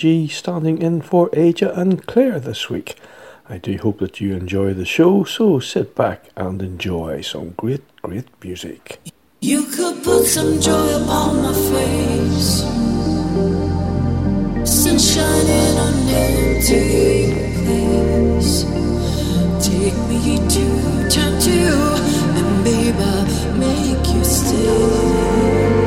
Jazzy G standing in for Aja and Claire this week. I do hope that you enjoy the show, so sit back and enjoy some great, great music. You could put some joy upon my face, sunshine in an empty place. Take me to turn to, and baby, make you stay.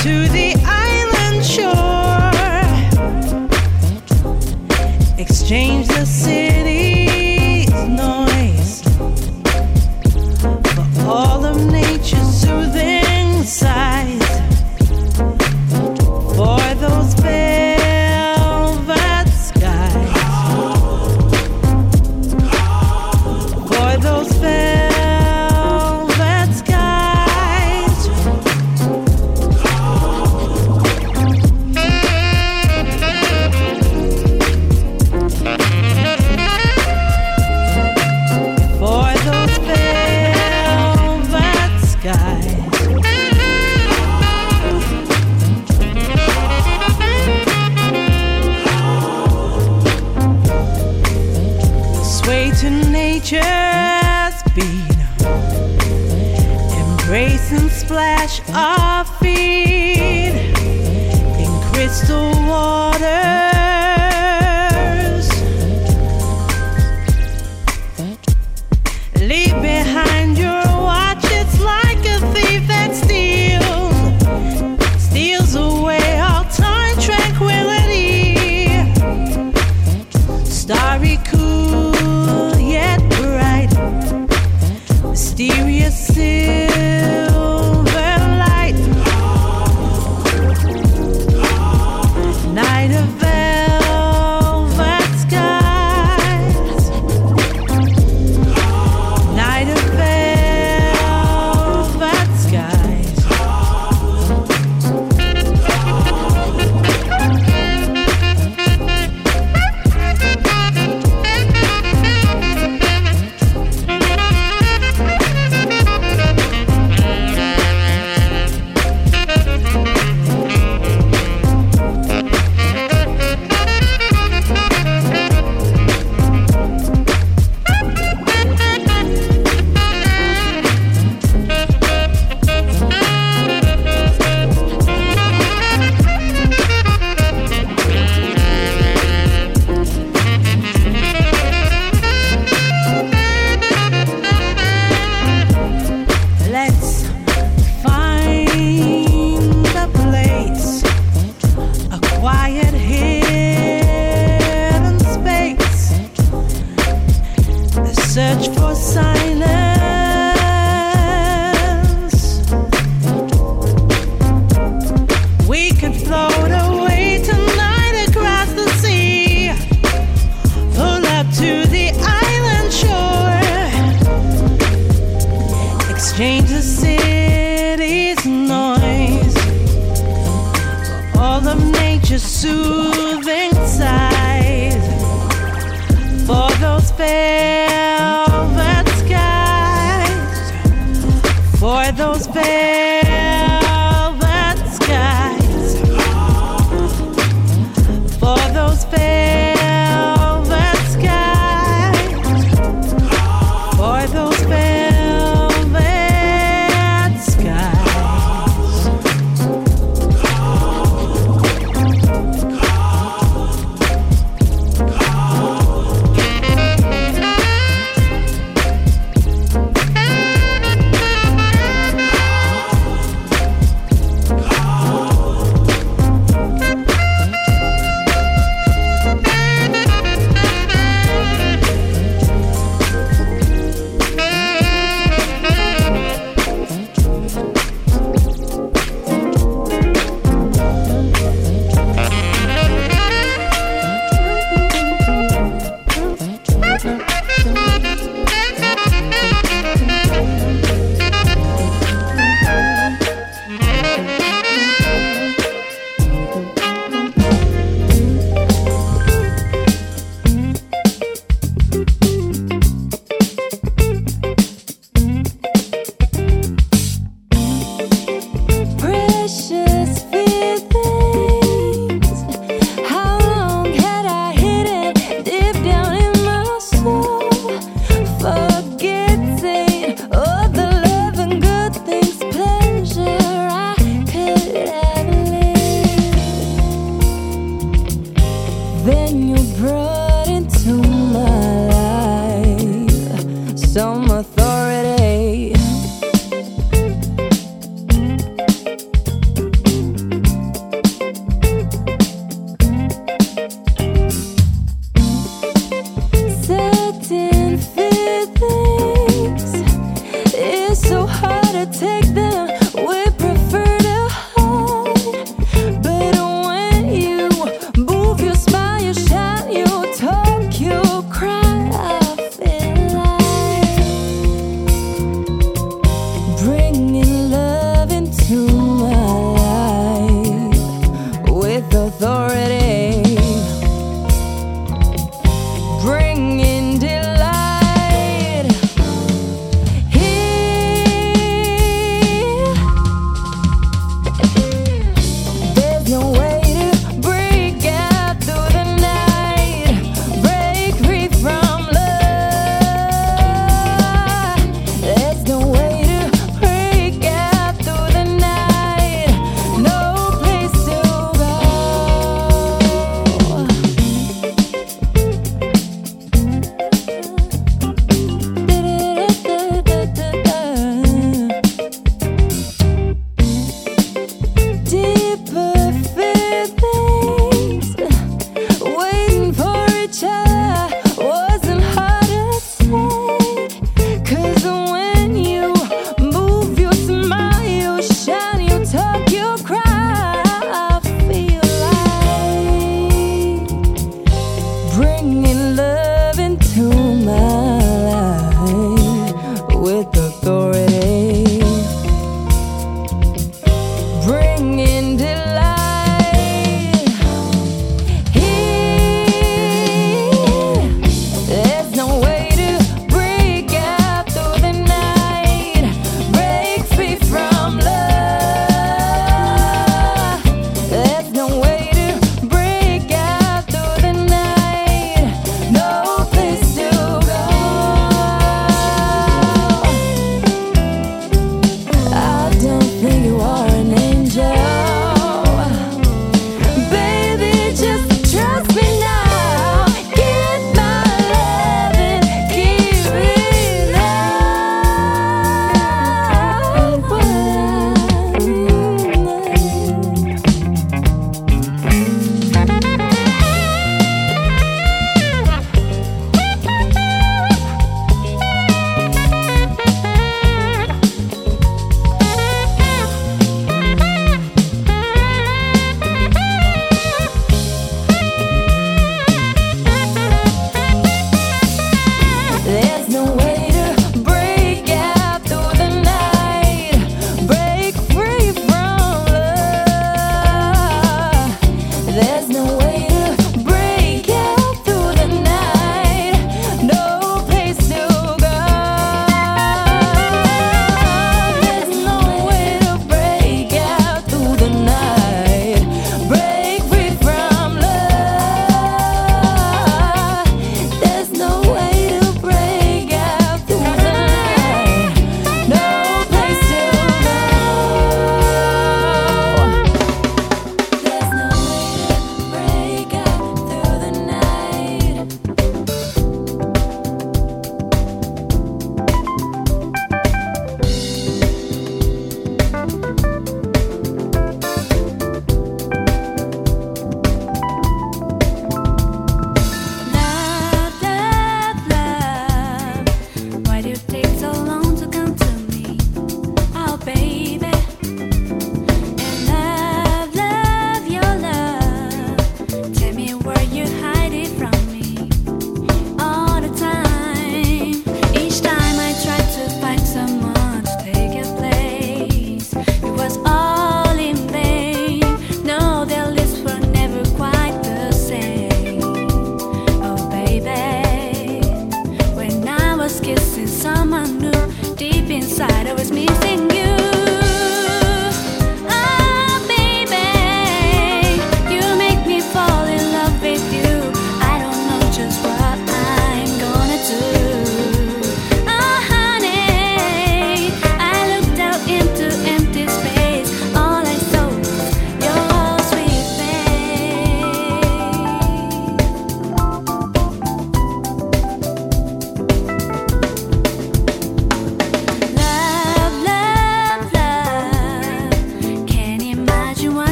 to the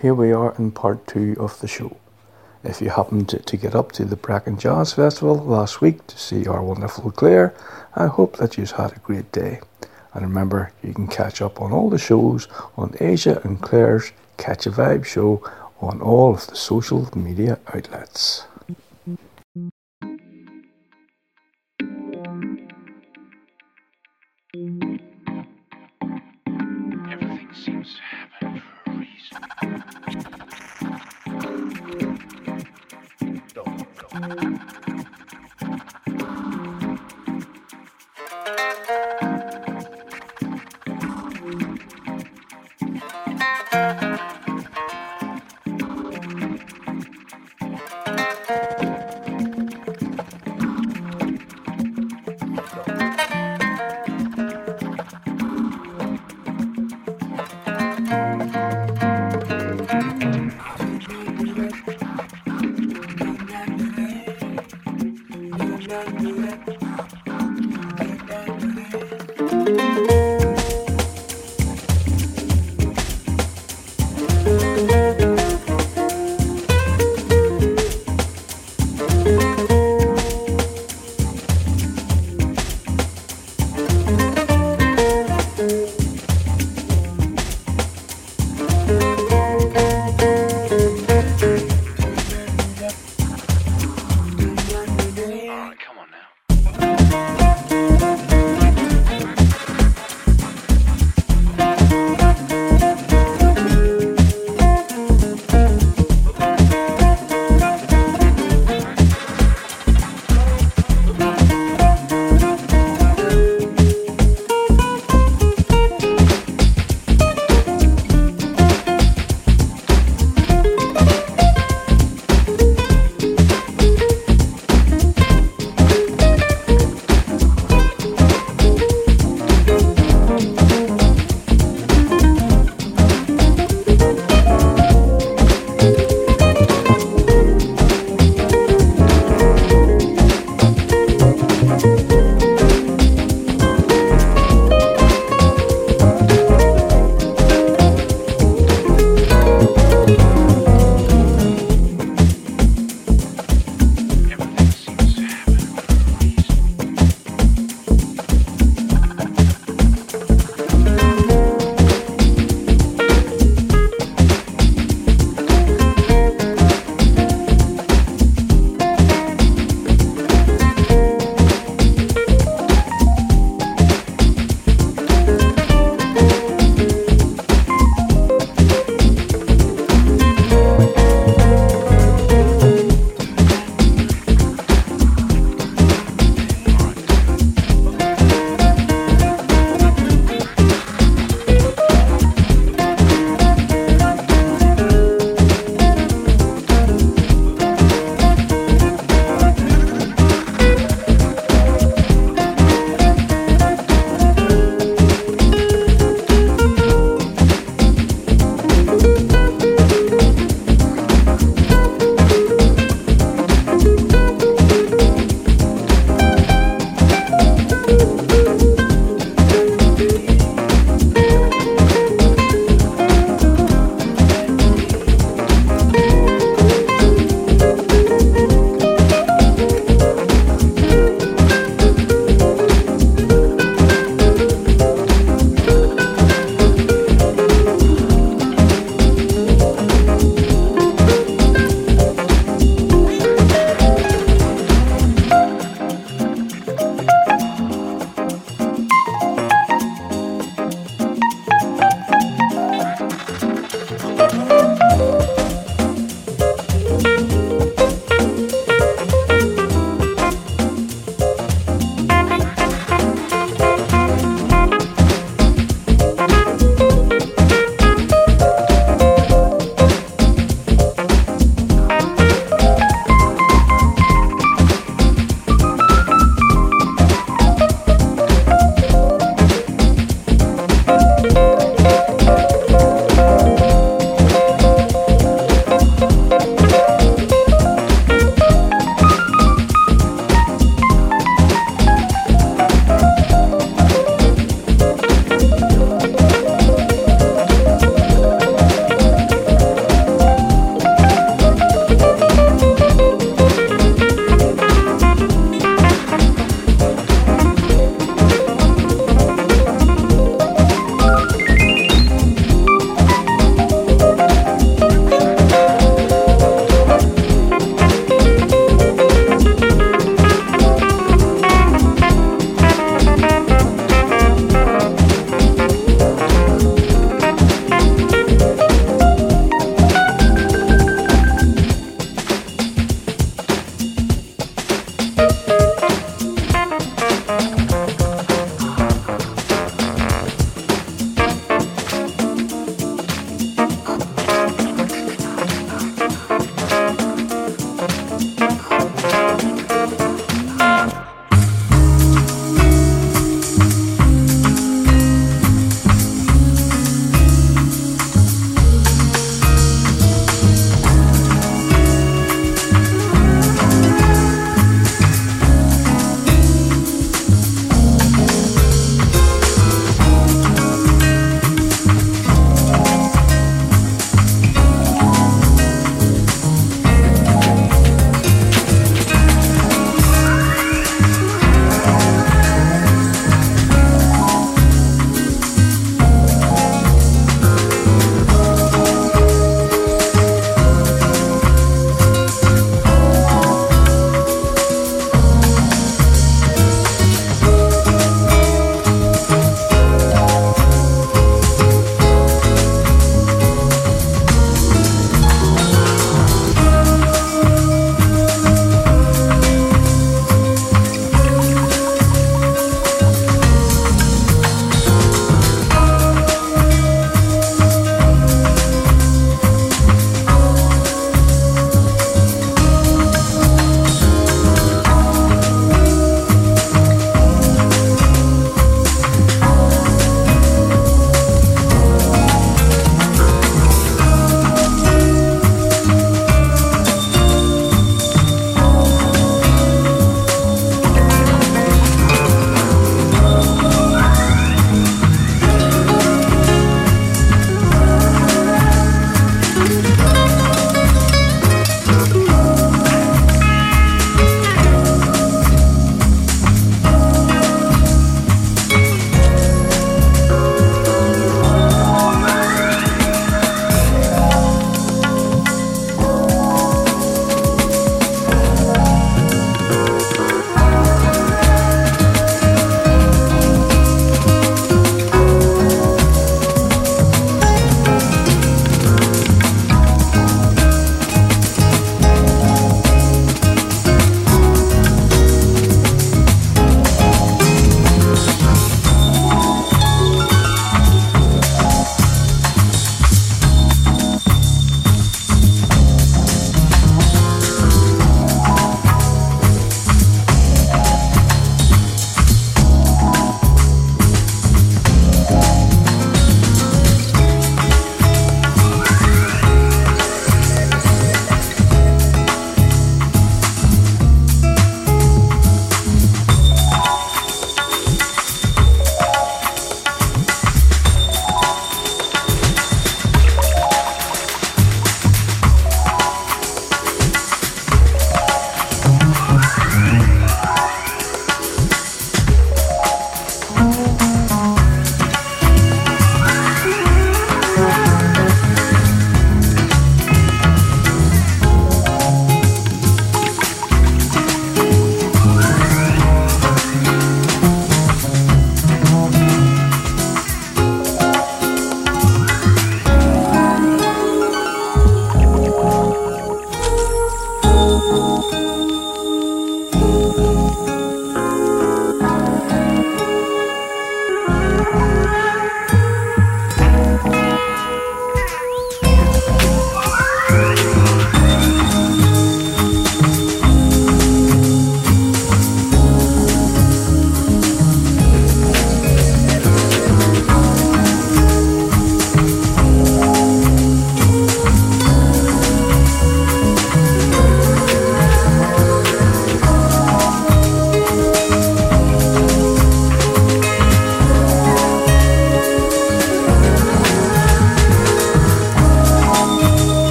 here we are in part two of the show. If you happened to, get up to the Brecon Jazz Festival last week to see our wonderful Claire, I hope that you've had a great day. And remember, you can catch up on all the shows on Aja and Claire's Ketch A Vibe show on all of the social media outlets.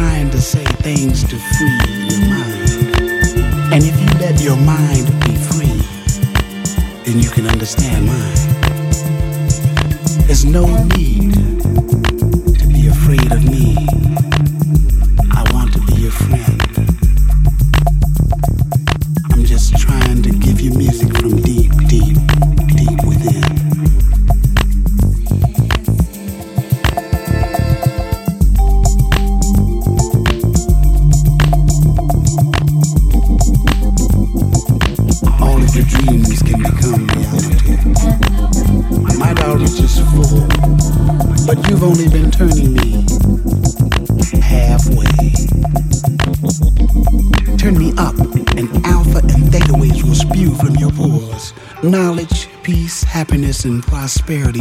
trying to say things to free your mind. And if you let your mind be free, then you can understand mine. There's no need prosperity.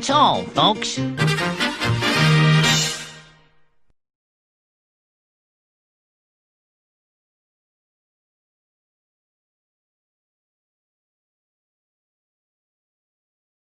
That's all, folks.